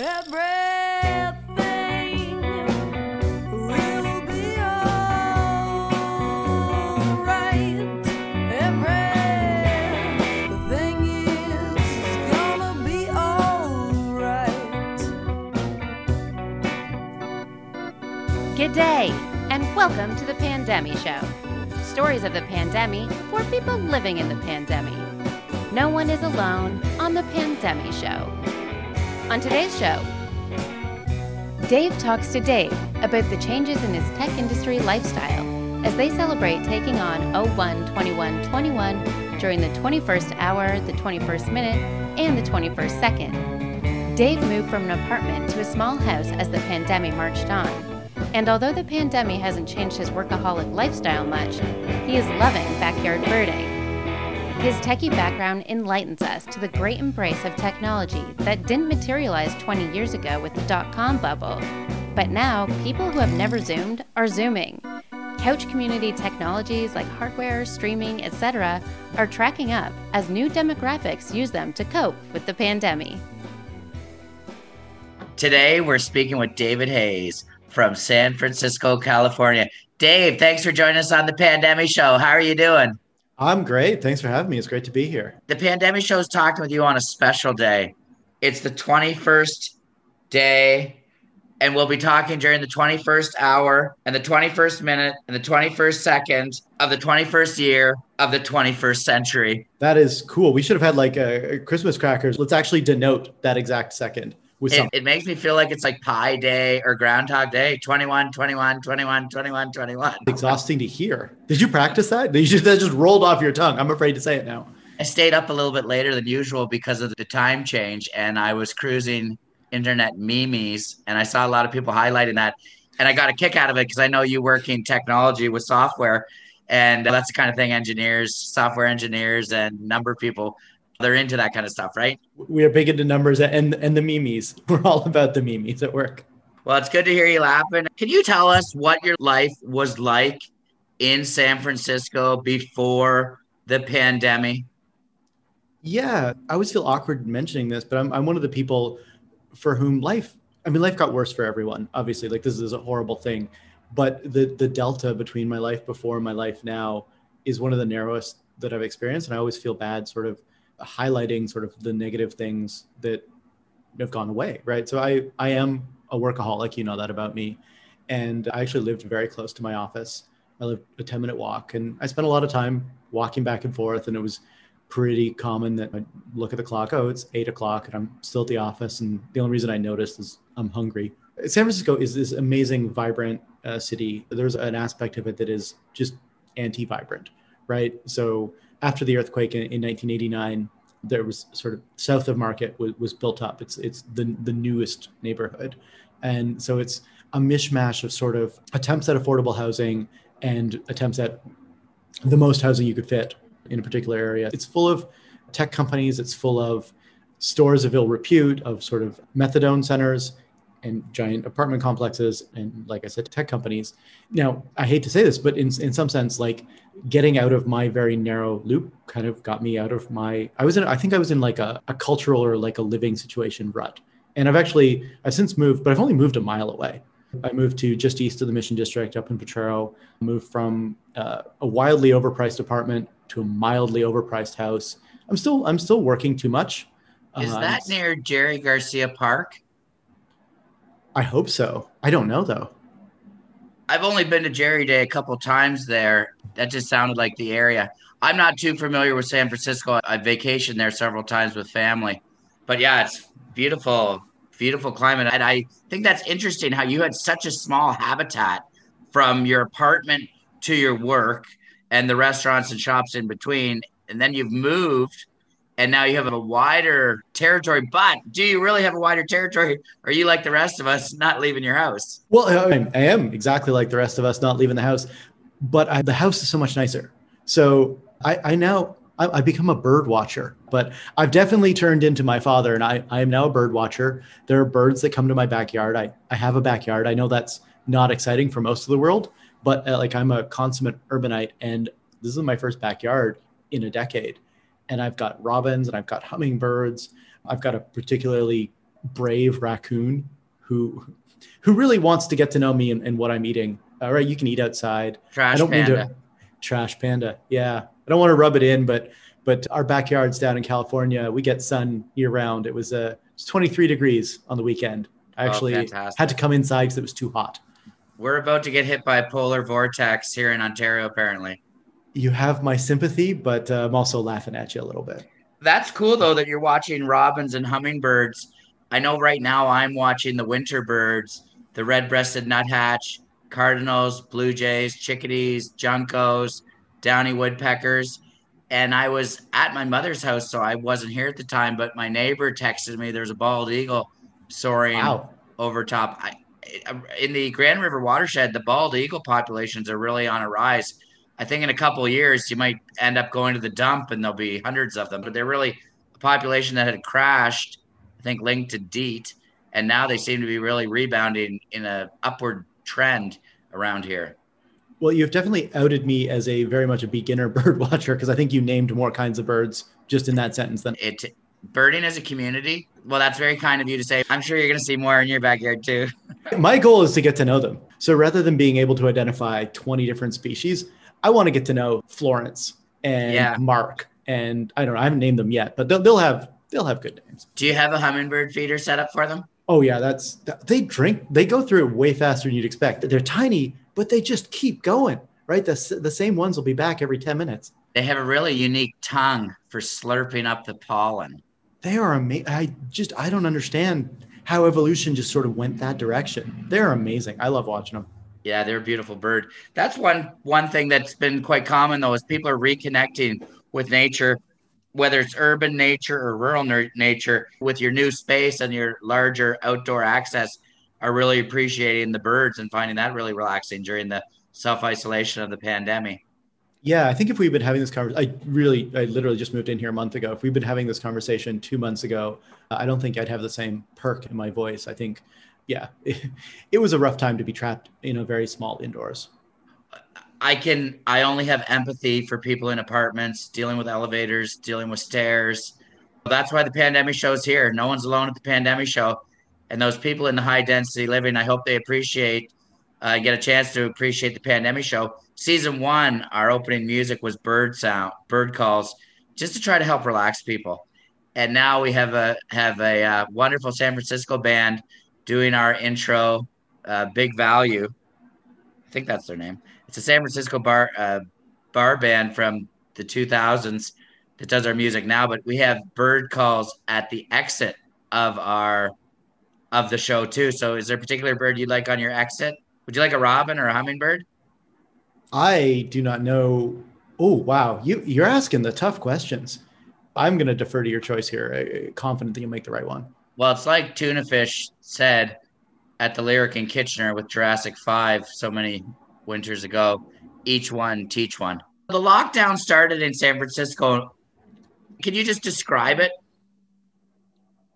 Everything will be alright. Everything is gonna be alright. Good day, and welcome to the Pandemic Show. Stories of the pandemic for people living in the pandemic. No one is alone on the Pandemic Show. On today's show, Dave talks to Dave about the changes in his tech industry lifestyle as they celebrate taking on 01 21 21 during the 21st hour, the 21st minute, and the 21st second. Dave moved from an apartment to a small house as the pandemic marched on. And although the pandemic hasn't changed his workaholic lifestyle much, he is loving backyard birding. His techie background enlightens us to the great embrace of technology that didn't materialize 20 years ago with the dot com bubble. But now, people who have never Zoomed are Zooming. Couch community technologies like hardware, streaming, etc., are tracking up as new demographics use them to cope with the pandemic. Today, we're speaking with David Hayes from San Francisco, California. Dave, thanks for joining us on the Pandemic Show. How are you doing? I'm great. Thanks for having me. It's great to be here. The Pandemic Show is talking with you on a special day. It's the 21st day, and we'll be talking during the 21st hour and the 21st minute and the 21st second of the 21st year of the 21st century. That is cool. We should have had like a Christmas crackers. Let's actually denote that exact second with It, it makes me feel like it's like Pi Day or Groundhog Day 21, 21, 21, 21, 21. exhausting to hear. Did you practice that? Did you, that just rolled off your tongue. I'm afraid to say it now. I stayed up a little bit later than usual because of the time change, and I was cruising internet memes, and I saw a lot of people highlighting that, and I got a kick out of it because I know you work in technology with software, and that's the kind of thing engineers, software engineers, and number of people they're into that kind of stuff, right? We are big into numbers and and the memes. We're all about the memes at work. Well, it's good to hear you laughing. Can you tell us what your life was like in San Francisco before the pandemic? Yeah, I always feel awkward mentioning this, but I'm I'm one of the people for whom life. I mean, life got worse for everyone. Obviously, like this is a horrible thing, but the the delta between my life before and my life now is one of the narrowest that I've experienced, and I always feel bad, sort of highlighting sort of the negative things that have gone away. Right. So I I am a workaholic. You know that about me, and I actually lived very close to my office. I lived a 10 minute walk, and I spent a lot of time walking back and forth, and it was pretty common that I look at the clock. Oh, it's eight o'clock, and I'm still at the office. And the only reason I noticed is I'm hungry. San Francisco is this amazing, vibrant uh, city. There's an aspect of it that is just anti-vibrant, right? So after the earthquake in, in 1989, there was sort of south of Market was, was built up. It's it's the the newest neighborhood, and so it's a mishmash of sort of attempts at affordable housing and attempts at the most housing you could fit in a particular area. It's full of tech companies. It's full of stores of ill repute, of sort of methadone centers and giant apartment complexes, and like I said, tech companies. Now, I hate to say this, but in in some sense, like getting out of my very narrow loop kind of got me out of my. I was in. I think I was in like a, a cultural or like a living situation rut. And I've actually I've since moved, but I've only moved a mile away. I moved to just east of the Mission District, up in Potrero. Moved from uh, a wildly overpriced apartment to a mildly overpriced house. I'm still I'm still working too much. Is Uh, that near Jerry Garcia Park? I hope so. I don't know though. I've only been to Jerry Day a couple times there. That just sounded like the area. I'm not too familiar with San Francisco. I vacationed there several times with family. But yeah, it's beautiful, beautiful climate. And I think that's interesting how you had such a small habitat from your apartment to your work and the restaurants and shops in between. And then you've moved and now you have a wider territory. But do you really have a wider territory? Are you like the rest of us, not leaving your house? Well, I, am exactly like the rest of us, not leaving the house, but I, the house is so much nicer. So I, I now I, I become a bird watcher, but I've definitely turned into my father, and I, I am now a bird watcher. There are birds that come to my backyard. I, I have a backyard. I know that's not exciting for most of the world, but uh, like I'm a consummate urbanite, and this is my first backyard in a decade, and I've got robins and I've got hummingbirds. I've got a particularly brave raccoon who who really wants to get to know me and, and what I'm eating. All right, you can eat outside. Trash I don't panda. mean to trash panda. Yeah, I don't want to rub it in, but but our backyards down in California, we get sun year round. It was uh, it's 23 degrees on the weekend. I Oh, actually fantastic. had to come inside because it was too hot. We're about to get hit by a polar vortex here in Ontario, apparently. You have my sympathy, but uh, I'm also laughing at you a little bit. That's cool though that you're watching robins and hummingbirds. I know right now I'm watching the winter birds, the red-breasted nuthatch, cardinals, blue jays, chickadees, juncos, downy woodpeckers. And I was at my mother's house, so I wasn't here at the time. But my neighbor texted me there's a bald eagle soaring Wow. over top. I, in the Grand River watershed, the bald eagle populations are really on a rise. I think in a couple of years, you might end up going to the dump and there'll be hundreds of them. But they're really a population that had crashed, I think linked to DEET. And now they seem to be really rebounding in an upward trend around here. Well, you've definitely outed me as a very much a beginner bird watcher because I think you named more kinds of birds just in that sentence than It birding as a community. Well, that's very kind of you to say. I'm sure you're going to see more in your backyard too. my goal is to get to know them. So rather than being able to identify 20 different species, I want to get to know Florence and Yeah. Mark and I don't know, I haven't named them yet, but they'll, they'll have they'll have good names. Do you have a hummingbird feeder set up for them? Oh yeah, that's they drink they go through it way faster than you'd expect. They're tiny, but they just keep going. Right, the the same ones will be back every 10 minutes. They have a really unique tongue for slurping up the pollen. They are amazing. I just I don't understand how evolution just sort of went that direction. They're amazing. I love watching them. Yeah, they're a beautiful bird. That's one one thing that's been quite common though is people are reconnecting with nature, whether it's urban nature or rural ner- nature, with your new space and your larger outdoor access, are really appreciating the birds and finding that really relaxing during the self isolation of the pandemic. Yeah, I think if we've been having this conversation, I really, I literally just moved in here a month ago. If we've been having this conversation two months ago, I don't think I'd have the same perk in my voice. I think, yeah, it, it was a rough time to be trapped in a very small indoors. I can I only have empathy for people in apartments dealing with elevators, dealing with stairs. That's why the pandemic show's here. No one's alone at the pandemic show. And those people in the high density living, I hope they appreciate uh, get a chance to appreciate the pandemic show. Season one, our opening music was bird sound, bird calls, just to try to help relax people. And now we have a have a uh, wonderful San Francisco band doing our intro, uh, Big Value. I think that's their name. It's a San Francisco bar uh, bar band from the 2000s that does our music now. But we have bird calls at the exit of our of the show too. So, is there a particular bird you'd like on your exit? Would you like a robin or a hummingbird? I do not know. Oh, wow. You, you're asking the tough questions. I'm going to defer to your choice here. I, confident that you'll make the right one. Well, it's like Tuna Fish said at the Lyric in Kitchener with Jurassic 5 so many winters ago each one, teach one. The lockdown started in San Francisco. Can you just describe it?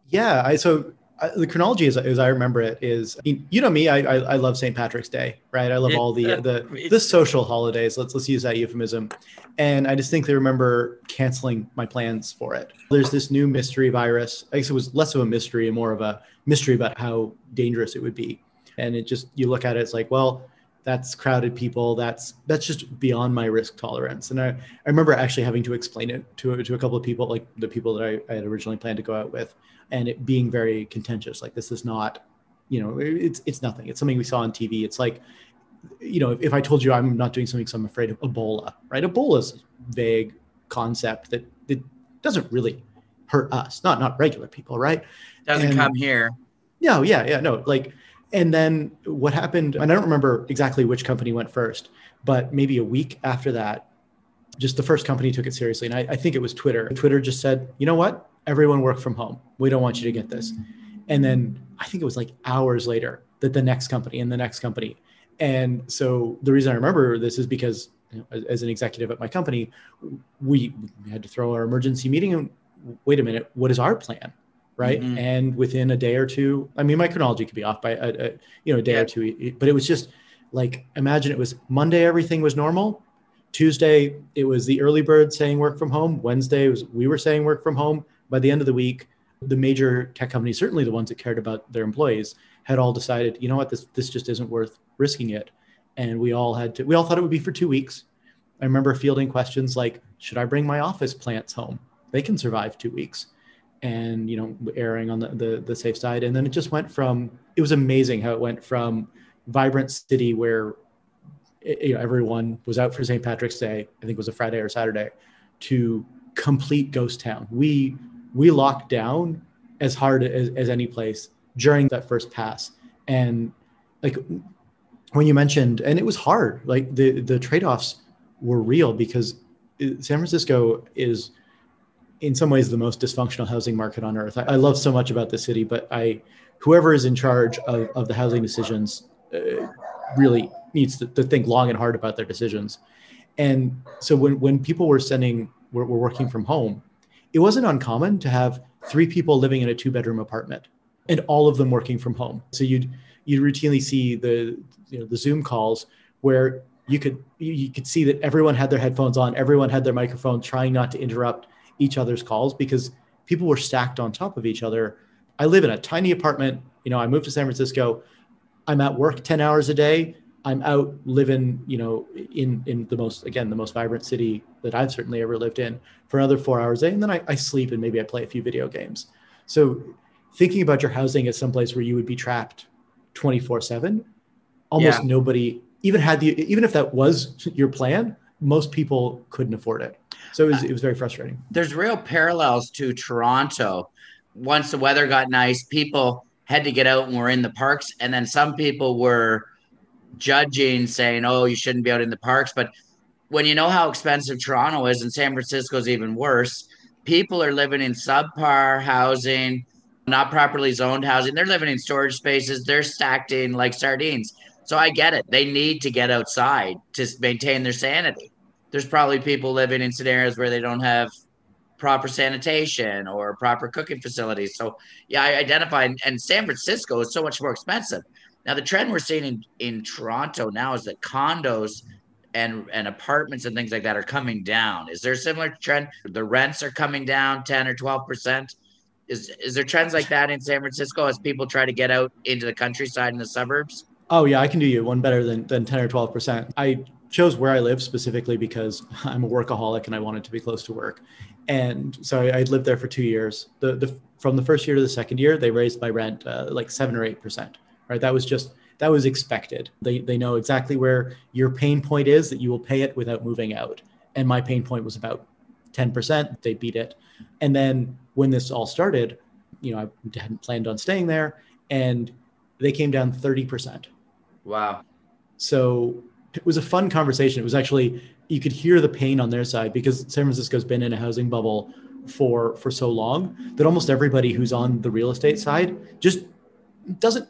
Yeah. I, so the chronology, as, as I remember it, is I mean, you know me. I, I, I love St. Patrick's Day, right? I love all the the the social holidays. Let's let's use that euphemism. And I distinctly remember canceling my plans for it. There's this new mystery virus. I guess it was less of a mystery and more of a mystery about how dangerous it would be. And it just you look at it, it's like, well, that's crowded people. That's that's just beyond my risk tolerance. And I, I remember actually having to explain it to to a couple of people, like the people that I, I had originally planned to go out with, and it being very contentious. Like this is not, you know, it's it's nothing. It's something we saw on TV. It's like, you know, if, if I told you I'm not doing something because I'm afraid of Ebola, right? Ebola is a vague concept that that doesn't really hurt us, not not regular people, right? Doesn't And- come here. No, yeah, yeah, no. Like, and then what happened? And I don't remember exactly which company went first, but maybe a week after that, just the first company took it seriously. And I, I think it was Twitter. Twitter just said, you know what? Everyone work from home. We don't want you to get this. And then I think it was like hours later that the next company and the next company. And so the reason I remember this is because you know, as, as an executive at my company, we, we had to throw our emergency meeting and wait a minute, what is our plan? Right. Mhm. And within a day or two, I mean, my chronology could be off by a, a you know, a day Yeah. or two, but it was just like, imagine it was Monday, everything was normal. Tuesday, it was the early bird saying work from home. Wednesday was we were saying work from home. By the end of the week, the major tech companies, certainly the ones that cared about their employees, had all decided, you know what, this this just isn't worth risking it. And we all had to we all thought it would be for two weeks. I remember fielding questions like, should I bring my office plants home? They can survive two weeks. And you know, erring on the, the the safe side. And then it just went from it was amazing how it went from vibrant city where you know everyone was out for St. Patrick's Day, I think it was a Friday or Saturday, to complete ghost town. We we locked down as hard as, as any place during that first pass. And like when you mentioned, and it was hard, like the the trade-offs were real because San Francisco is in some ways the most dysfunctional housing market on earth. I, I love so much about the city, but I whoever is in charge of, of the housing decisions uh, really needs to, to think long and hard about their decisions. And so when, when people were sending, were, were working from home, it wasn't uncommon to have three people living in a two bedroom apartment and all of them working from home. So you'd, you'd routinely see the, you know, the Zoom calls where you could, you, could see that everyone had their headphones on, everyone had their microphone trying not to interrupt each other's calls because people were stacked on top of each other. I live in a tiny apartment. You know, I moved to San Francisco. I'm at work 10 hours a day. I'm out living, you know, in in the most again the most vibrant city that I've certainly ever lived in for another four hours a day, and then I, I sleep and maybe I play a few video games. So thinking about your housing as someplace where you would be trapped 24 seven, almost Yeah. nobody even had the even if that was your plan, most people couldn't afford it. So it was uh, it was very frustrating. there's real parallels to Toronto. Once the weather got nice, people had to get out and were in the parks, and then some people were judging, saying, "Oh, you shouldn't be out in the parks." But when you know how expensive Toronto is, and San Francisco is even worse, people are living in subpar housing, not properly zoned housing. They're living in storage spaces. They're stacked in like sardines. So I get it. They need to get outside to maintain their sanity there's probably people living in scenarios where they don't have proper sanitation or proper cooking facilities. So yeah, I identify and, San Francisco is so much more expensive. Now the trend we're seeing in, in Toronto now is that condos and and apartments and things like that are coming down. Is there a similar trend? The rents are coming down 10 or 12 percent. Is is there trends like that in San Francisco as people try to get out into the countryside and the suburbs? Oh yeah, I can do you one better than than ten or twelve percent. I chose where I live specifically because I'm a workaholic and I wanted to be close to work, and so I, I lived there for two years. The the from the first year to the second year, they raised my rent uh, like seven or eight percent. Right, that was just that was expected. They they know exactly where your pain point is that you will pay it without moving out, and my pain point was about ten percent. They beat it, and then when this all started, you know, I hadn't planned on staying there, and they came down thirty percent. Wow. So it was a fun conversation. It was actually you could hear the pain on their side because San Francisco's been in a housing bubble for for so long that almost everybody who's on the real estate side just doesn't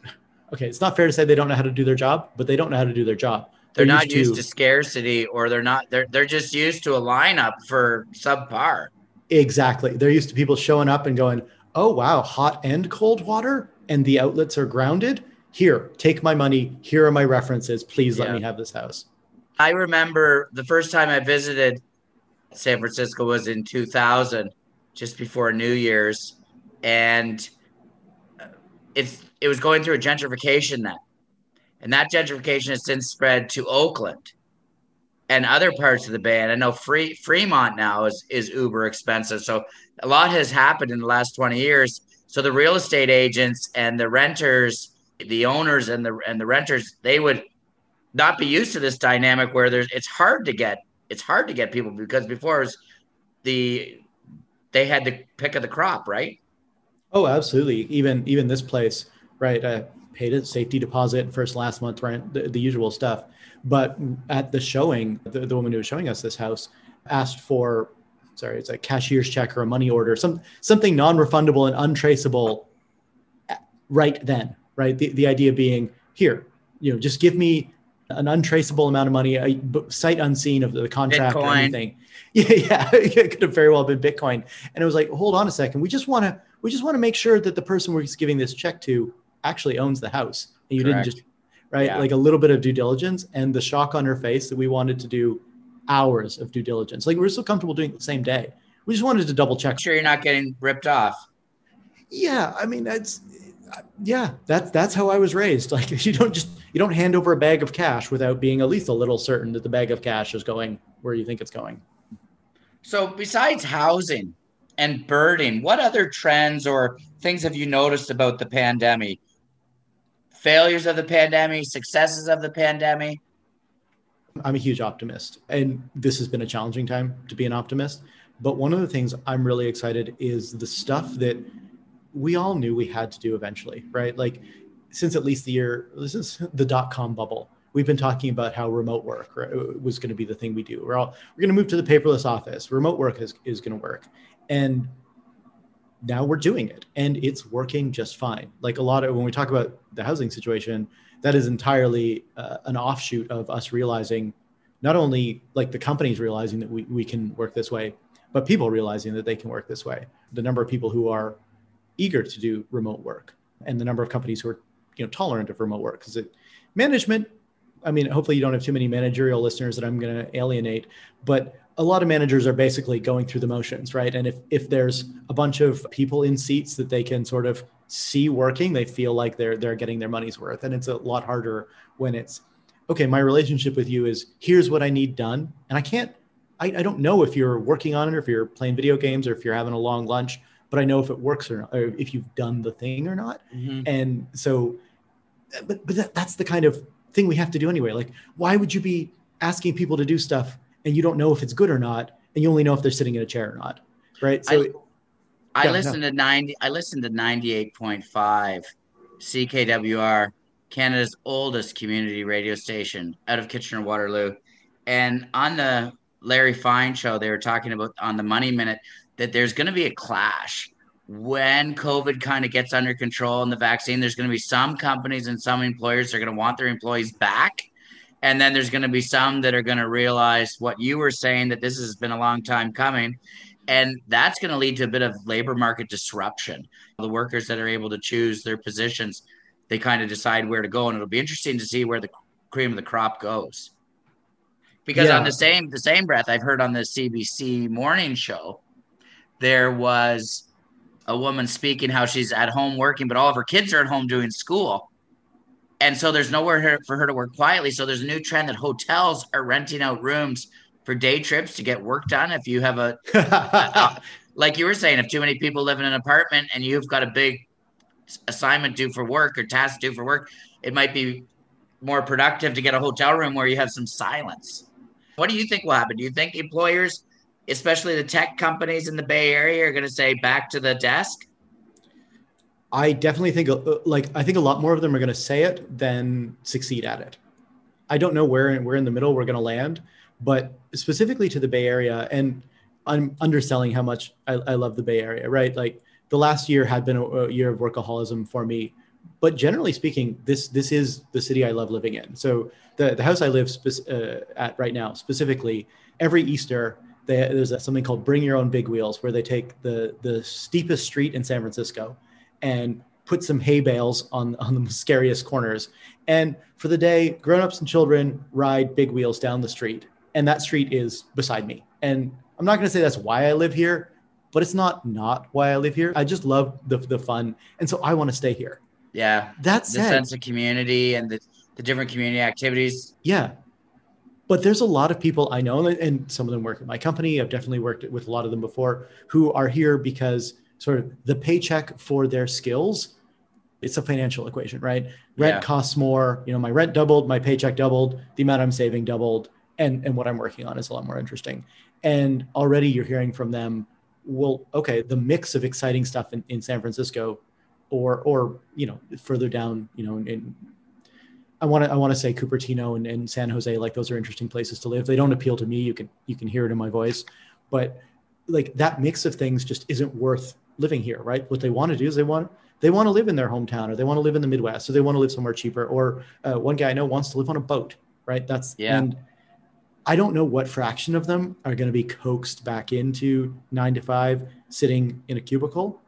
okay, it's not fair to say they don't know how to do their job, but they don't know how to do their job. They're, not used to scarcity or they're not they're they're just used to a lineup for subpar. Exactly. They're used to people showing up and going, "Oh wow, hot and cold water and the outlets are grounded. Here, take my money. Here are my references. Please let Yeah. me have this house." I remember the first time I visited San Francisco was in 2000, just before New Year's, and it's it was going through a gentrification then, and that gentrification has since spread to Oakland and other parts of the Bay. And I know Free, Fremont now is is uber expensive, so a lot has happened in the last 20 years. So the real estate agents and the renters, the owners and the and the renters, they would not be used to this dynamic where there's it's hard to get it's hard to get people because before it was the they had the pick of the crop, right? Oh, absolutely. Even even this place, right? I paid a safety deposit, first last month rent, the, the usual stuff. But at the showing, the, the woman who was showing us this house asked for, sorry, it's a cashier's check or a money order, some something non-refundable and untraceable, uh, right then, right? The the idea being here, you know, just give me an untraceable amount of money, a sight unseen of the contract or anything. Yeah, yeah, it could have very well been Bitcoin. And it was like, hold on a second, we just want to we just want to make sure that the person we're giving this check to actually owns the house. And you Correct. didn't just right Yeah. like a little bit of due diligence and the shock on her face that we wanted to do hours of due diligence. Like we we're so comfortable doing it the same day. We just wanted to double check. Sure you're not getting ripped off. Yeah, I mean that's yeah, that's that's how I was raised. Like you don't just you don't hand over a bag of cash without being at least a little certain that the bag of cash is going where you think it's going. So, besides housing and birding, what other trends or things have you noticed about the pandemic? Failures of the pandemic, successes of the pandemic? I'm a huge optimist, and this has been a challenging time to be an optimist. But one of the things I'm really excited is the stuff that we all knew we had to do eventually, right? Like since at least the year, this is the dot com bubble. We've been talking about how remote work right, was going to be the thing we do. We're all we're going to move to the paperless office. Remote work is, is going to work, and now we're doing it, and it's working just fine. Like a lot of when we talk about the housing situation, that is entirely uh, an offshoot of us realizing, not only like the companies realizing that we, we can work this way, but people realizing that they can work this way. The number of people who are eager to do remote work and the number of companies who are you know tolerant of remote work because management i mean hopefully you don't have too many managerial listeners that i'm going to alienate but a lot of managers are basically going through the motions right and if if there's a bunch of people in seats that they can sort of see working they feel like they're they're getting their money's worth and it's a lot harder when it's okay my relationship with you is here's what i need done and i can't I, I don't know if you're working on it or if you're playing video games or if you're having a long lunch but I know if it works or, not, or if you've done the thing or not. Mm-hmm. And so, but but that, that's the kind of thing we have to do anyway. Like, why would you be asking people to do stuff and you don't know if it's good or not, and you only know if they're sitting in a chair or not, right? So, I Yeah, listened to 90 I listened to 98.5 CKWR, Canada's oldest community radio station out of Kitchener Waterloo. And on the Larry Fine show, they were talking about on the Money Minute that there's going to be a clash when COVID kind of gets under control and the vaccine. There's going to be some companies and some employers that are going to want their employees back. And then there's going to be some that are going to realize what you were saying that this has been a long time coming. And that's going to lead to a bit of labor market disruption. The workers that are able to choose their positions, they kind of decide where to go. And it'll be interesting to see where the cream of the crop goes. Because Yeah. on the same the same breath, I've heard on the CBC morning show, there was a woman speaking how she's at home working, but all of her kids are at home doing school. And so there's nowhere her- for her to work quietly. So there's a new trend that hotels are renting out rooms for day trips to get work done. If you have a, uh, like you were saying, if too many people live in an apartment and you've got a big assignment due for work or task due for work, it might be more productive to get a hotel room where you have some silence. What do you think will happen? Do you think employers, especially the tech companies in the Bay Area, are going to say back to the desk? I definitely think uh, like I think a lot more of them are going to say it than succeed at it. I don't know where we're in the middle we're going to land, but specifically to the Bay Area, and I'm underselling how much I, I love the Bay Area. Right, like the last year had been a, a year of workaholism for me, but generally speaking, this this is the city I love living in. So the the house I live spec- uh, at right now, specifically, every Easter they, there's a, something called Bring Your Own Big Wheels, where they take the the steepest street in San Francisco and put some hay bales on on the scariest corners. And for the day, grown-ups and children ride big wheels down the street, and that street is beside me. And I'm not going to say that's why I live here, but it's not not why I live here. I just love the the fun, and so I want to stay here. Yeah, That the sense of community and the, the different community activities. Yeah. But there's a lot of people I know, and- some of them work at my company. I've definitely worked with a lot of them before who are here because sort of the paycheck for their skills, it's a financial equation, right? Rent Yeah. costs more. You know, my rent doubled, my paycheck doubled, the amount I'm saving doubled, and, and what I'm working on is a lot more interesting. And already you're hearing from them, well, okay, the mix of exciting stuff in, in San Francisco or or you know, further down, you know, in I want to I want to say Cupertino and, and San Jose like those are interesting places to live. They don't appeal to me. You can you can hear it in my voice, but like that mix of things just isn't worth living here, right? What they want to do is they want they want to live in their hometown or they want to live in the Midwest so they want to live somewhere cheaper. Or uh, one guy I know wants to live on a boat, right? That's Yeah. And I don't know what fraction of them are going to be coaxed back into nine to five, sitting in a cubicle,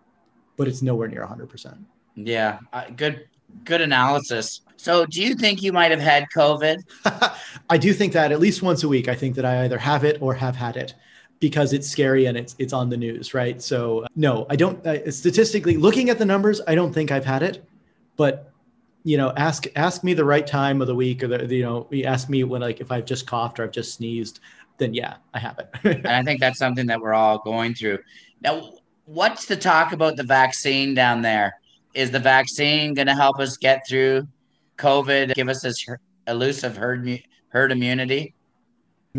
but it's nowhere near hundred percent. Yeah, uh, good good analysis. So, do you think you might have had COVID? I do think that at least once a week, I think that I either have it or have had it. because it's scary and it's it's on the news, right? So uh, no, I don't. Uh, statistically, looking at the numbers, I don't think I've had it, but you know, ask ask me the right time of the week, or the you know, you ask me when like if I've just coughed or I've just sneezed, then yeah, I have it. And I think that's something that we're all going through. Now, what's the talk about the vaccine down there? Is the vaccine going to help us get through COVID, give us this elusive herd, herd immunity?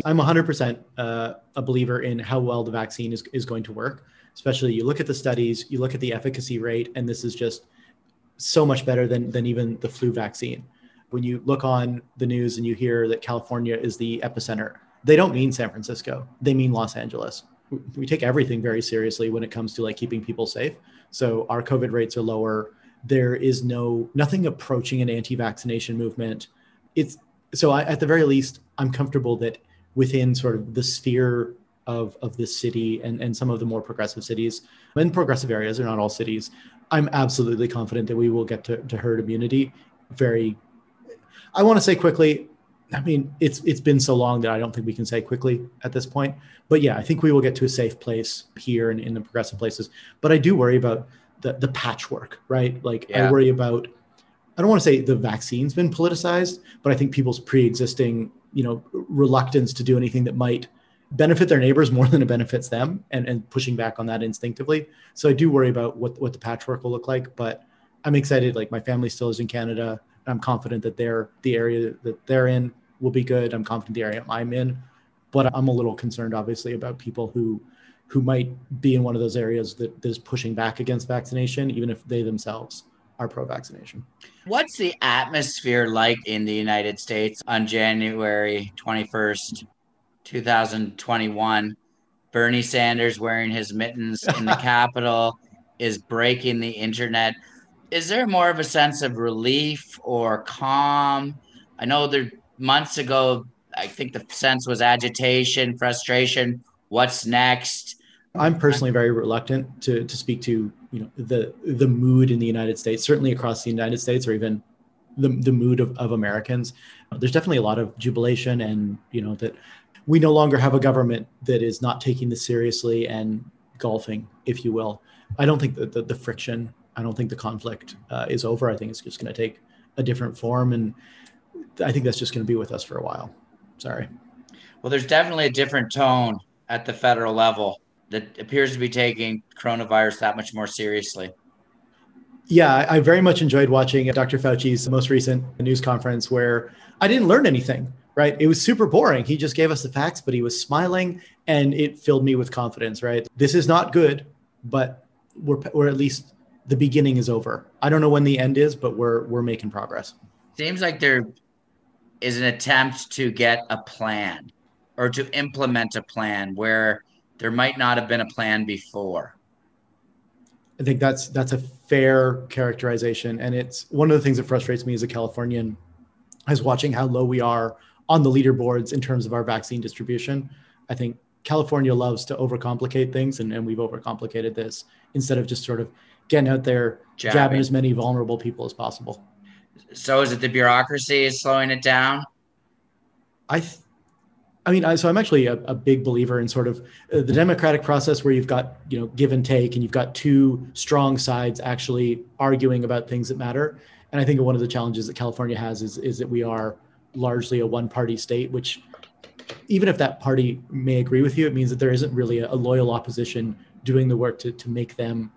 I'm 100% uh, a believer in how well the vaccine is, is going to work. Especially, you look at the studies, you look at the efficacy rate, and this is just so much better than, than even the flu vaccine. When you look on the news and you hear that California is the epicenter, they don't mean San Francisco, they mean Los Angeles. We- We take everything very seriously when it comes to like keeping people safe. So our COVID rates are lower. There is no nothing approaching an anti-vaccination movement. It's so I, at the very least, I'm comfortable that within sort of the sphere of, of this city and, and some of the more progressive cities and progressive areas, they're not all cities, I'm absolutely confident that we will get to, to herd immunity very, I want to say quickly, I mean, it's it's been so long that I don't think we can say quickly at this point. But yeah, I think we will get to a safe place here and in the progressive places. But I do worry about the the patchwork, right? Like Yeah. I worry about I don't want to say the vaccine's been politicized, but I think people's pre-existing, you know, reluctance to do anything that might benefit their neighbors more than it benefits them and, and pushing back on that instinctively. So I do worry about what, what the patchwork will look like, but I'm excited. Like my family still is in Canada. I'm confident that they're the area that they're in will be good. I'm confident the area I'm in, but I'm a little concerned obviously about people who who might be in one of those areas that, that is pushing back against vaccination, even if they themselves are pro-vaccination. What's the atmosphere like in the United States on January 21st, 2021? Bernie Sanders wearing his mittens in the Capitol is breaking the internet. Is there more of a sense of relief or calm? I know there months ago, I think the sense was agitation, frustration. What's next? I'm personally very reluctant to to speak to you know the the mood in the United States, certainly across the United States, or even the the mood of, of Americans. There's definitely a lot of jubilation, and you know that we no longer have a government that is not taking this seriously and golfing, if you will. I don't think that the, the friction, I don't think the conflict uh, is over. I think it's just going to take a different form, and I think that's just going to be with us for a while. Sorry. Well, there's definitely a different tone at the federal level that appears to be taking coronavirus that much more seriously. Yeah, I very much enjoyed watching Dr. Fauci's most recent news conference where I didn't learn anything, right? It was super boring. He just gave us the facts, but he was smiling and it filled me with confidence, right? This is not good, but we're, we're at least the beginning is over. I don't know when the end is, but we're, we're making progress. Seems like there is an attempt to get a plan or to implement a plan where there might not have been a plan before. I think that's that's a fair characterization, and it's one of the things that frustrates me as a Californian, is watching how low we are on the leaderboards in terms of our vaccine distribution. I think California loves to overcomplicate things, and, and we've overcomplicated this instead of just sort of getting out there, Jabbing. jabbing as many vulnerable people as possible. So is it the bureaucracy is slowing it down? I, th- I mean, I, so I'm actually a, a big believer in sort of uh, the democratic process where you've got you know give and take, and you've got two strong sides actually arguing about things that matter. And I think one of the challenges that California has is is that we are largely a one-party state, which even if that party may agree with you, it means that there isn't really a, a loyal opposition doing the work to to make them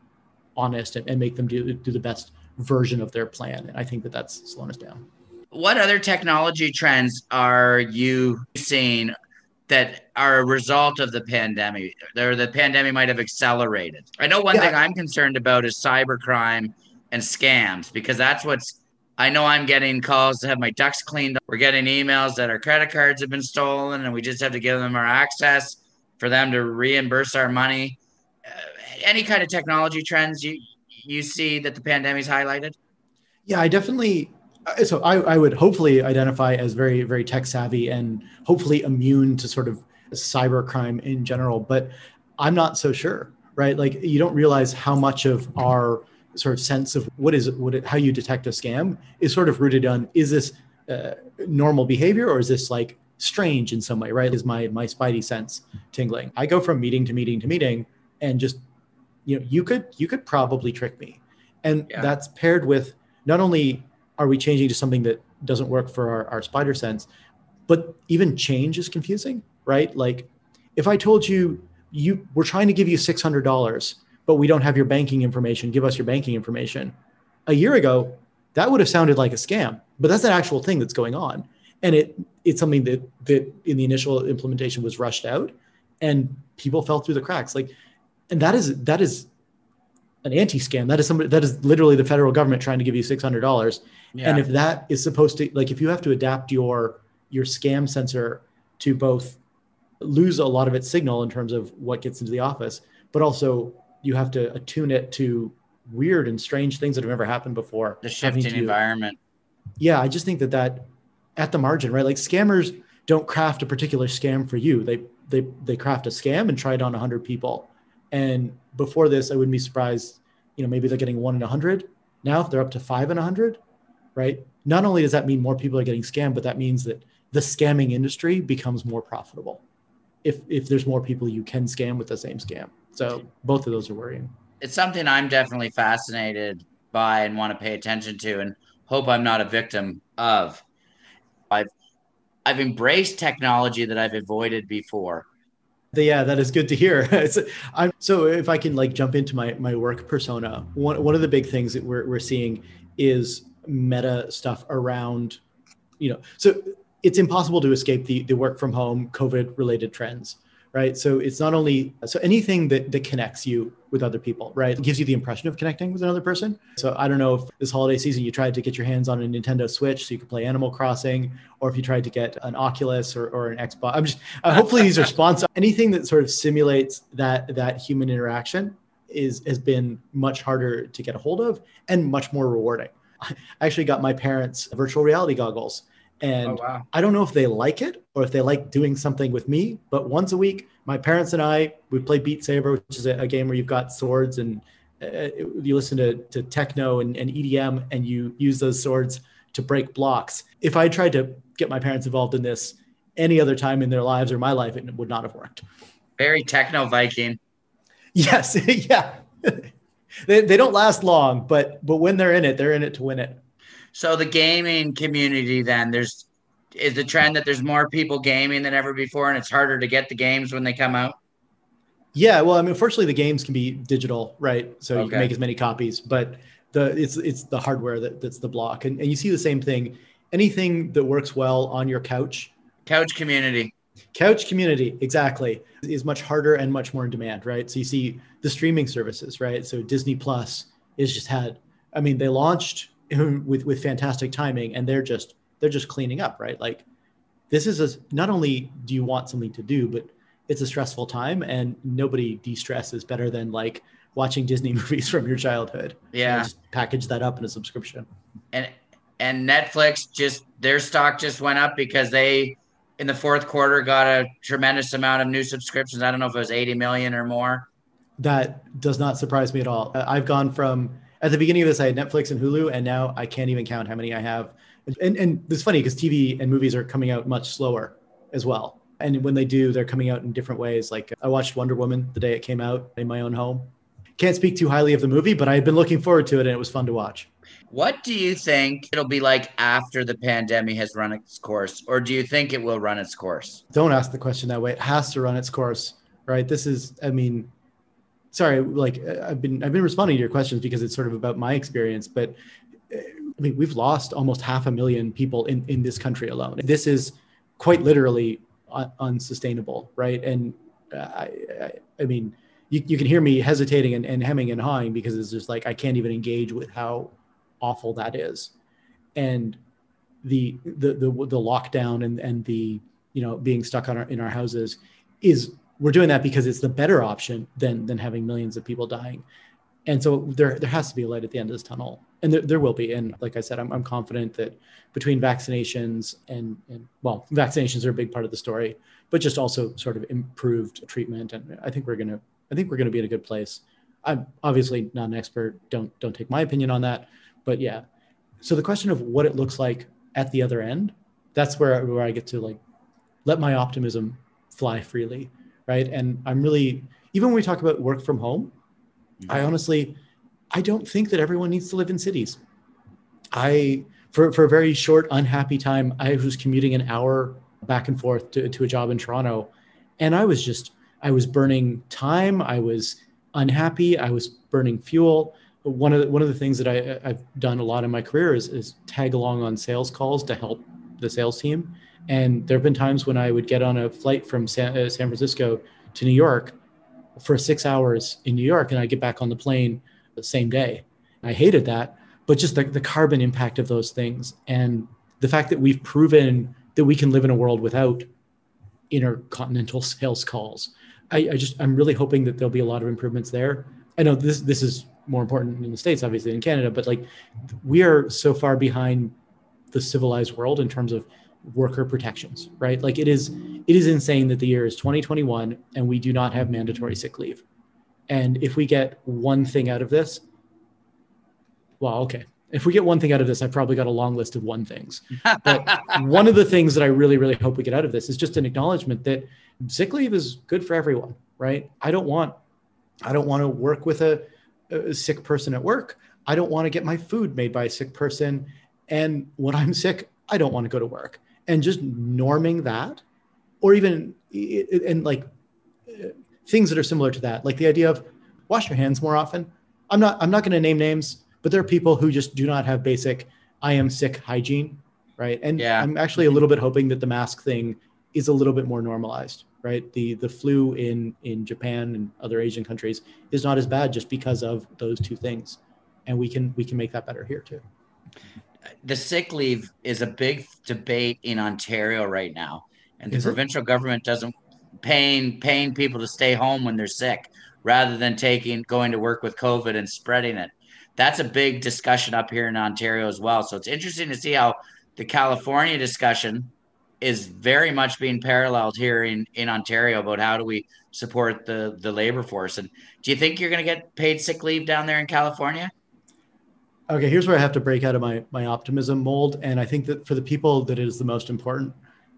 honest and, and make them do do the best version of their plan. And I think that that's slowing us down. What other technology trends are you seeing that are a result of the pandemic? Or the pandemic might have accelerated. I know one Yeah. thing I'm concerned about is cybercrime and scams because that's what's. I know I'm getting calls to have my ducts cleaned. Up. We're getting emails that our credit cards have been stolen, and we just have to give them our access for them to reimburse our money. Any kind of technology trends you you see that the pandemic's highlighted? Yeah, I definitely. uh, So I, I would hopefully identify as very, very tech savvy and hopefully immune to sort of cyber crime in general. But I'm not so sure, right? Like you don't realize how much of our sort of sense of what is what it, how you detect a scam is sort of rooted on is this uh, normal behavior or is this like strange in some way, right? Is my my spidey sense tingling? I go from meeting to meeting to meeting, and just you know, you could you could probably trick me, and Yeah. that's paired with not only are we changing to something that doesn't work for our, our spider sense, but even change is confusing, right? Like if I told you you we're trying to give you six hundred dollars, but we don't have your banking information, give us your banking information. A year ago, that would have sounded like a scam, but that's an actual thing that's going on. And it it's something that that in the initial implementation was rushed out and people fell through the cracks. Like and that is that is an anti-scam. That is somebody that is literally the federal government trying to give you six hundred dollars. Yeah. And if that is supposed to like if you have to adapt your your scam sensor to both lose a lot of its signal in terms of what gets into the office, but also you have to attune it to weird and strange things that have never happened before. the shifting to- environment. yeah, I just think that that at the margin, right? Like scammers don't craft a particular scam for you. They they they craft a scam and try it on 100 people. And before this, I wouldn't be surprised, you know, maybe they're getting 1 in a 100. Now if they're up to 5 in a 100, right? Not only does that mean more people are getting scammed, but that means that the scamming industry becomes more profitable. If if there's more people you can scam with the same scam. So both of those are worrying. It's something I'm definitely fascinated by and want to pay attention to and hope I'm not a victim of. I've I've embraced technology that I've avoided before. Yeah, that is good to hear. So if I can like jump into my my work persona, one one of the big things that we're we're seeing is meta stuff around, you know, so it's impossible to escape the the work from home COVID related trends, right? So it's not only so anything that that connects you with other people, right? It gives you the impression of connecting with another person. So I don't know if this holiday season you tried to get your hands on a Nintendo Switch so you could play Animal Crossing, or if you tried to get an Oculus or, or an Xbox. I'm just uh, hopefully these are sponsored. Anything that sort of simulates that that human interaction is has been much harder to get a hold of and much more rewarding. I actually got my parents virtual reality goggles, and wow. I don't know if they like it or if they like doing something with me, but once a week, my parents and I, we play Beat Saber, which is a, a game where you've got swords and uh, you listen to, to techno and, and EDM and you use those swords to break blocks. If I tried to get my parents involved in this any other time in their lives or my life, it would not have worked. Very techno Viking. Yes. yeah. they, they don't last long, but, but when they're in it, they're in it to win it. So the gaming community then there's is the trend that there's more people gaming than ever before and it's harder to get the games when they come out. Yeah, well, I mean, fortunately, the games can be digital, right? So you can make as many copies, but the it's it's the hardware that, that's the block, and, and you see the same thing. Anything that works well on your couch, Couch community. couch community, exactly, is much harder and much more in demand, right? So you see the streaming services, right? So Disney Plus is just had, I mean, they launched with with fantastic timing, and they're just they're just cleaning up, right? Like this is a not only do you want something to do, but it's a stressful time, and nobody de-stresses better than like watching Disney movies from your childhood. Yeah. just package that up in a subscription. and and Netflix just their stock just went up because they in the fourth quarter got a tremendous amount of new subscriptions. I don't know if it was 80 million or more. That does not surprise me at all. I've gone from at the beginning of this, I had Netflix and Hulu, and now I can't even count how many I have. And and it's funny because TV and movies are coming out much slower as well. And when they do, they're coming out in different ways. Like I watched Wonder Woman the day it came out in my own home. Can't speak too highly of the movie, but I had been looking forward to it, and it was fun to watch. What do you think it'll be like after the pandemic has run its course, or do you think it will run its course? Don't ask the question that way. It has to run its course, right? This is, I mean, sorry, like uh, I've been I've been responding to your questions because it's sort of about my experience, but uh, I mean, we've lost almost half a million people in in this country alone. This is quite literally un- unsustainable, right? And uh, I, I, mean, you, you can hear me hesitating and, and hemming and hawing because it's just like I can't even engage with how awful that is, and the the the, the lockdown and and the you know being stuck on our, in our houses is we're doing that because it's the better option than than having millions of people dying. And so there there has to be a light at the end of this tunnel. And there, there will be. And like i said i'm, I'm confident that between vaccinations and, and well vaccinations are a big part of the story but just also sort of improved treatment. And i think we're going to i think we're going to be in a good place. I'm obviously not an expert. Don't don't take my opinion on that. But yeah. So the question of what it looks like at the other end that's where where i get to like let my optimism fly freely, right? And I'm really even when we talk about work from home, mm-hmm. I honestly I don't think that everyone needs to live in cities. I for for a very short unhappy time, I was commuting an hour back and forth to, to a job in Toronto, and I was just I was burning time. I was unhappy. I was burning fuel. One of the, one of the things that I, I've done a lot in my career is, is tag along on sales calls to help the sales team. And there have been times when I would get on a flight from San, uh, San Francisco to New York for six hours in New York, and I get back on the plane the same day. I hated that, but just the, the carbon impact of those things and the fact that we've proven that we can live in a world without intercontinental sales calls. I, I just I'm really hoping that there'll be a lot of improvements there. I know this this is more important in the states, obviously, in Canada, but like we are so far behind the civilized world in terms of worker protections, right? Like it is it is insane that the year is 2021 and we do not have mandatory sick leave. And if we get one thing out of this, well, okay. If we get one thing out of this, I've probably got a long list of one things. But one of the things that I really, really hope we get out of this is just an acknowledgement that sick leave is good for everyone, right? I don't want, I don't want to work with a, a sick person at work. I don't want to get my food made by a sick person. And when I'm sick, I don't want to go to work. And just norming that, or even and like things that are similar to that, like the idea of wash your hands more often. I'm not, I'm not going to name names, but there are people who just do not have basic I am sick hygiene, right? And Yeah. I'm actually a little bit hoping that the mask thing is a little bit more normalized, right? The the flu in in Japan and other Asian countries is not as bad just because of those two things, and we can we can make that better here too. The sick leave is a big debate in Ontario right now, and the Is it? provincial government doesn't paying paying people to stay home when they're sick rather than taking going to work with COVID and spreading it. That's a big discussion up here in Ontario as well. So it's interesting to see how the California discussion is very much being paralleled here in, in Ontario about how do we support the the labor force. And do you think you're going to get paid sick leave down there in California? Okay, here's where I have to break out of my my optimism mold, and I think that for the people that it is the most important,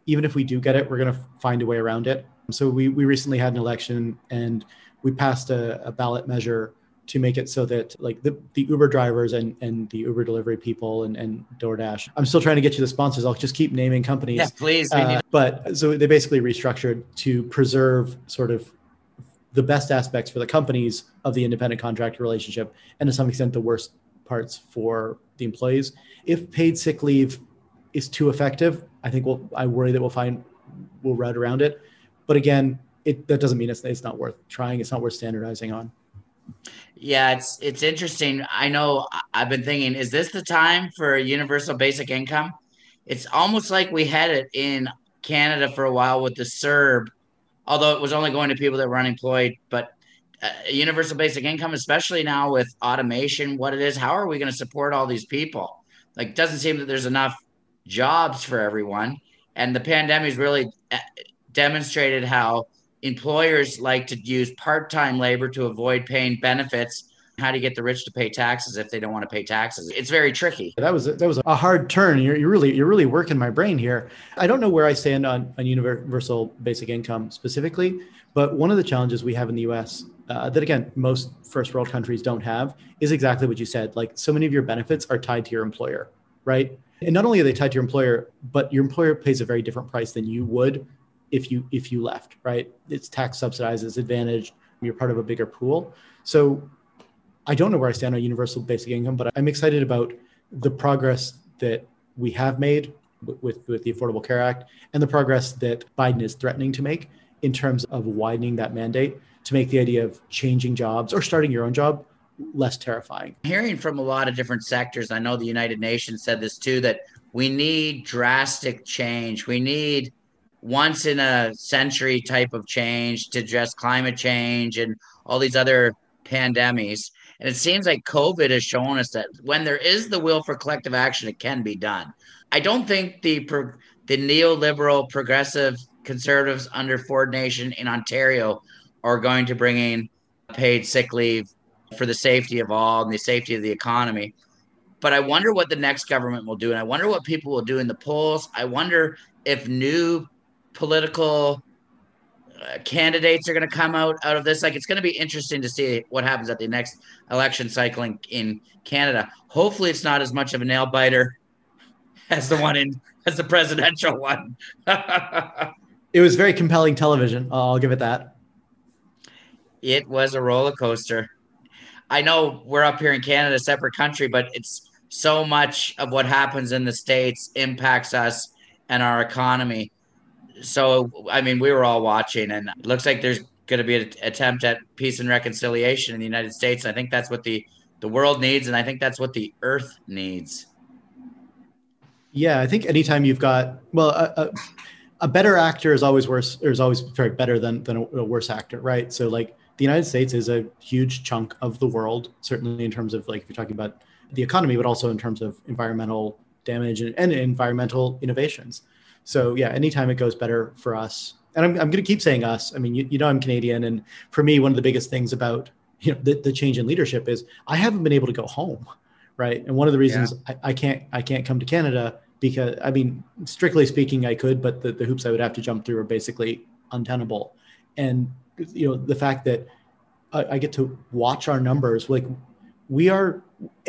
even if we do get it, we're going to find a way around it. So we we recently had an election, and we passed a, a ballot measure to make it so that like the, the Uber drivers and and the Uber delivery people and and DoorDash. I'm still trying to get you the sponsors. I'll just keep naming companies. Yes, please. Uh, but so they basically restructured to preserve sort of the best aspects for the companies of the independent contractor relationship and to some extent the worst parts for the employees if paid sick leave is too effective i think we'll i worry that we'll find we'll route around it but again it that doesn't mean it's, it's not worth trying it's not worth standardizing on Yeah, it's it's interesting. I know I've been thinking, is this the time for universal basic income? It's almost like we had it in Canada for a while with the CERB, although it was only going to people that were unemployed. But universal basic income, especially now with automation, what it is, how are we going to support all these people? Like, doesn't seem that there's enough jobs for everyone, and the pandemic has really uh, demonstrated how employers like to use part-time labor to avoid paying benefits. How do you get the rich to pay taxes if they don't want to pay taxes? It's very tricky. That was that was a hard turn. You're, you're really you're really working my brain here. I don't know where i stand on, on universal basic income specifically but one of the challenges we have in the us uh, that again most first world countries don't have is exactly what you said like so many of your benefits are tied to your employer right? And not only are they tied to your employer but your employer pays a very different price than you would if you if you left right? It's tax subsidized it's advantaged you're part of a bigger pool. So I don't know where I stand on universal basic income, but I'm excited about the progress that we have made with, with, with the Affordable Care Act and the progress that Biden is threatening to make in terms of widening that mandate to make the idea of changing jobs or starting your own job less terrifying. hearing from a lot of different sectors i know the united nations said this too that we need drastic change we need once in a century type of change to address climate change and all these other pandemics and it seems like COVID has shown us that when there is the will for collective action, it can be done. I don't think the the neoliberal progressive conservatives under Ford Nation in Ontario are going to bring in paid sick leave for the safety of all and the safety of the economy. But I wonder what the next government will do, and I wonder what people will do in the polls. I wonder if new political uh, candidates are going to come out out of this. Like it's going to be interesting to see what happens at the next election cycle in, in Canada. Hopefully, it's not as much of a nail biter as the one in as the presidential one. It was very compelling television. I'll give it that. it was a roller coaster. I know we're up here in Canada, separate country, but it's so much of what happens in the states impacts us and our economy. So, I mean, we were all watching, and it looks like there's going to be an attempt at peace and reconciliation in the United States. I think that's what the the world needs, and I think that's what the Earth needs. Yeah, I think anytime you've got well, a, a, a better actor is always worse, or is always very better than than a, a worse actor, right? So like the United States is a huge chunk of the world, certainly in terms of like if you're talking about the economy, but also in terms of environmental damage and, and environmental innovations. So yeah, anytime it goes better for us, and I'm, I'm going to keep saying us. I mean, you, you know, I'm Canadian, and for me, one of the biggest things about you know the, the change in leadership is I haven't been able to go home, right? And one of the reasons I, I can't I can't come to Canada because I mean, strictly speaking, I could, but the, the hoops I would have to jump through are basically untenable. And you know, the fact that I, I get to watch our numbers, like we are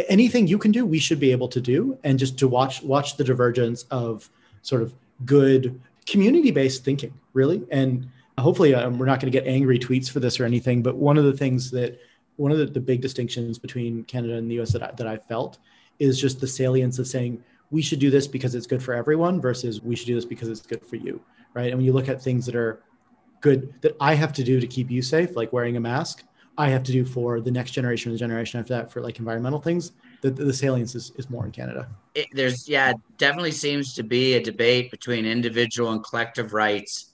anything you can do, we should be able to do, and just to watch watch the divergence of sort of good community-based thinking, really. And hopefully, um, we're not going to get angry tweets for this or anything. But one of the things that one of the, the big distinctions between Canada and the US that I, that I felt is just the salience of saying we should do this because it's good for everyone versus we should do this because it's good for you, right? And when you look at things that are good that I have to do to keep you safe, like wearing a mask, I have to do for the next generation or the generation after that for like environmental things. The, the salience is, is more in Canada. It, there's yeah, definitely seems to be a debate between individual and collective rights,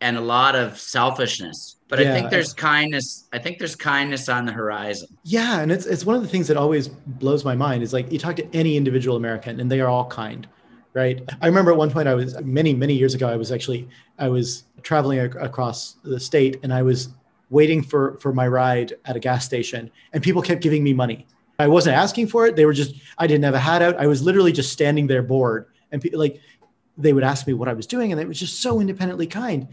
and a lot of selfishness. But I think there's kindness. I think there's kindness on the horizon. Yeah, and it's it's one of the things that always blows my mind is like you talk to any individual American and they are all kind, right? I remember at one point I was many many years ago I was actually I was traveling ac- across the state and I was waiting for for my ride at a gas station and people kept giving me money. I wasn't asking for it. They were just I didn't have a hat out. I was literally just standing there bored and pe- like they would ask me what I was doing and it was just so independently kind.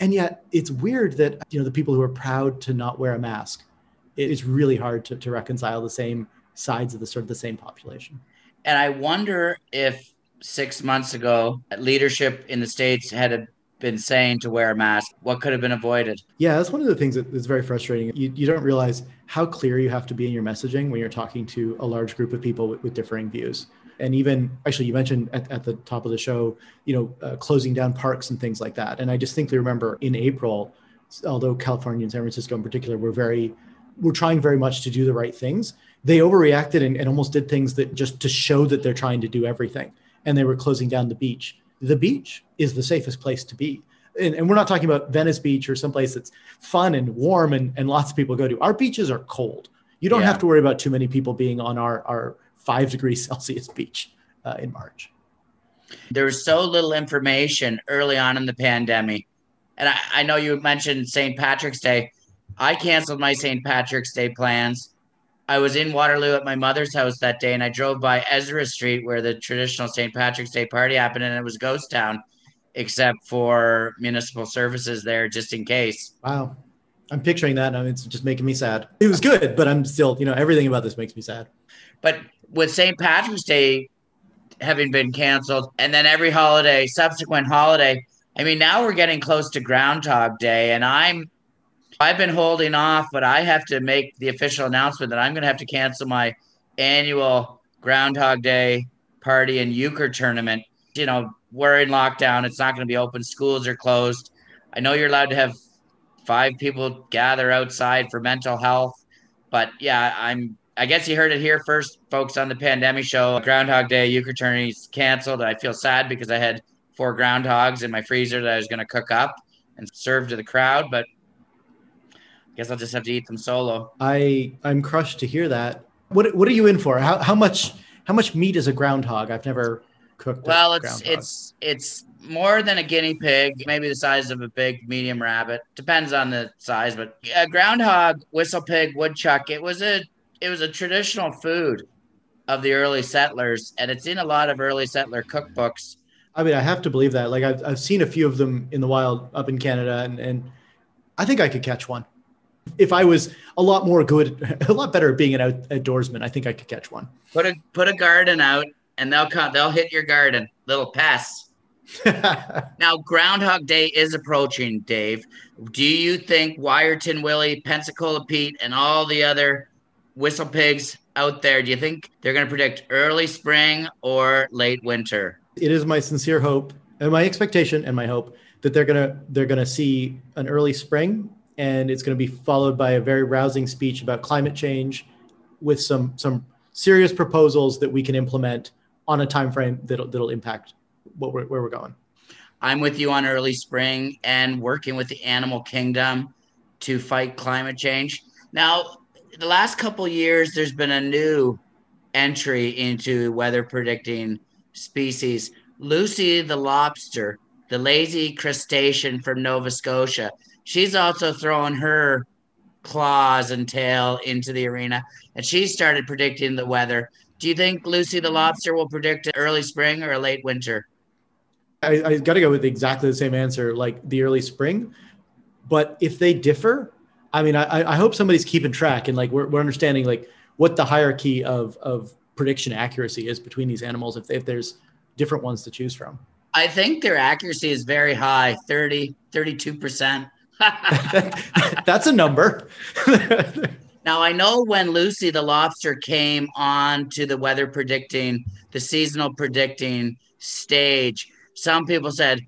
And yet it's weird that you know the people who are proud to not wear a mask it's really hard to, to reconcile the same sides of the sort of the same population. And I wonder if six months ago, leadership in the states had been saying to wear a mask, what could have been avoided? Yeah, that's one of the things that is very frustrating. You, you don't realize how clear you have to be in your messaging when you're talking to a large group of people with, with differing views. And even actually, you mentioned at, at the top of the show, you know, uh, closing down parks and things like that. And I distinctly remember in April, although California and San Francisco in particular were very, were trying very much to do the right things. They overreacted and, and almost did things that just to show that they're trying to do everything. And they were closing down the beach. The beach is the safest place to be. And, and we're not talking about Venice Beach or someplace that's fun and warm and, and lots of people go to. Our beaches are cold. You don't Yeah. have to worry about too many people being on our, our five degrees Celsius beach uh, in March. There was so little information early on in the pandemic. And I, I know you mentioned St. Patrick's Day. I canceled my St. Patrick's Day plans. I was in Waterloo at my mother's house that day, and I drove by Ezra Street where the traditional St. Patrick's Day party happened, and it was ghost town, except for municipal services there just in case. Wow. I'm picturing that. and it's just making me sad. It was good, but I'm still, you know, everything about this makes me sad. But with St. Patrick's Day having been canceled, and then every holiday, subsequent holiday, I mean, now we're getting close to Groundhog Day, and I'm I've been holding off, but I have to make the official announcement that I'm going to have to cancel my annual Groundhog Day party and euchre tournament. You know, we're in lockdown; it's not going to be open. Schools are closed. I know you're allowed to have five people gather outside for mental health, but yeah, I'm I guess you heard it here first, folks, on the pandemic show. Groundhog Day euchre tourney is canceled. I feel sad because I had four groundhogs in my freezer that I was going to cook up and serve to the crowd, but I guess I'll just have to eat them solo. I I'm crushed to hear that. What what are you in for? How how much how much meat is a groundhog? I've never cooked. a Well, it's groundhog. it's it's more than a guinea pig, maybe the size of a big medium rabbit. Depends on the size, but a groundhog, whistle pig, woodchuck. It was a it was a traditional food of the early settlers, and it's in a lot of early settler cookbooks. I mean, I have to believe that. Like I've, I've seen a few of them in the wild up in Canada, and, and I think I could catch one. If I was a lot more good, a lot better at being an out, outdoorsman, I think I could catch one. Put a put a garden out, and they'll come. They'll hit your garden. Little pests. Now, Groundhog Day is approaching, Dave. Do you think Wiarton Willie, Pensacola Pete, and all the other whistle pigs out there, do you think they're going to predict early spring or late winter? it is my sincere hope and my expectation and my hope that they're gonna they're gonna see an early spring and it's gonna be followed by a very rousing speech about climate change with some some serious proposals that we can implement on a time frame that'll that'll impact what we're, where we're going. I'm with you on early spring and working with the animal kingdom to fight climate change. Now, the last couple years, there's been a new entry into weather predicting species. Lucy the lobster, the lazy crustacean from Nova Scotia. She's also throwing her claws and tail into the arena, and she started predicting the weather. Do you think Lucy the lobster will predict an early spring or a late winter? I, I got to go with exactly the same answer, like the early spring. But if they differ, I mean, I, I hope somebody's keeping track and like we're, we're understanding like what the hierarchy of of prediction accuracy is between these animals. If if there's different ones to choose from. I think their accuracy is very high 30, 32%. That's a number. Now I know when Lucy the lobster came on to the weather predicting, the seasonal predicting stage, some people said,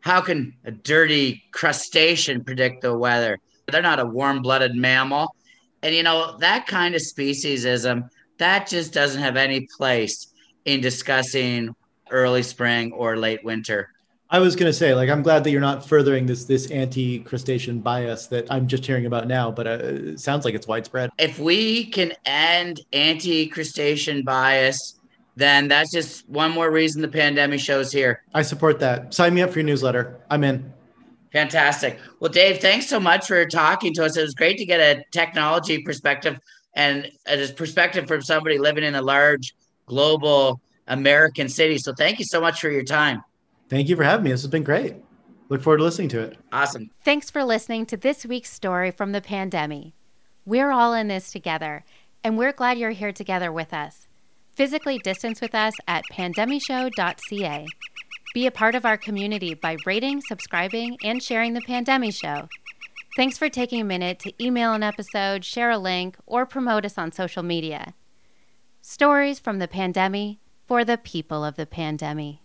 "How can a dirty crustacean predict the weather? They're not a warm-blooded mammal." And you know, that kind of speciesism, that just doesn't have any place in discussing early spring or late winter. I was going to say, like, I'm glad that you're not furthering this this anti crustacean bias that I'm just hearing about now, but uh, it sounds like it's widespread. If we can end anti-crustacean bias, then that's just one more reason the pandemic shows here. I support that. Sign me up for your newsletter. I'm in. Fantastic. Well, Dave, thanks so much for talking to us. It was great to get a technology perspective and a perspective from somebody living in a large global American city. So thank you so much for your time. Thank you for having me. This has been great. Look forward to listening to it. Awesome. Thanks for listening to this week's story from the pandemic. We're all in this together, and we're glad you're here together with us. Physically distance with us at pandemicshow.ca. Be a part of our community by rating, subscribing, and sharing the Pandemic Show. Thanks for taking a minute to email an episode, share a link, or promote us on social media. Stories from the pandemic for the people of the pandemic.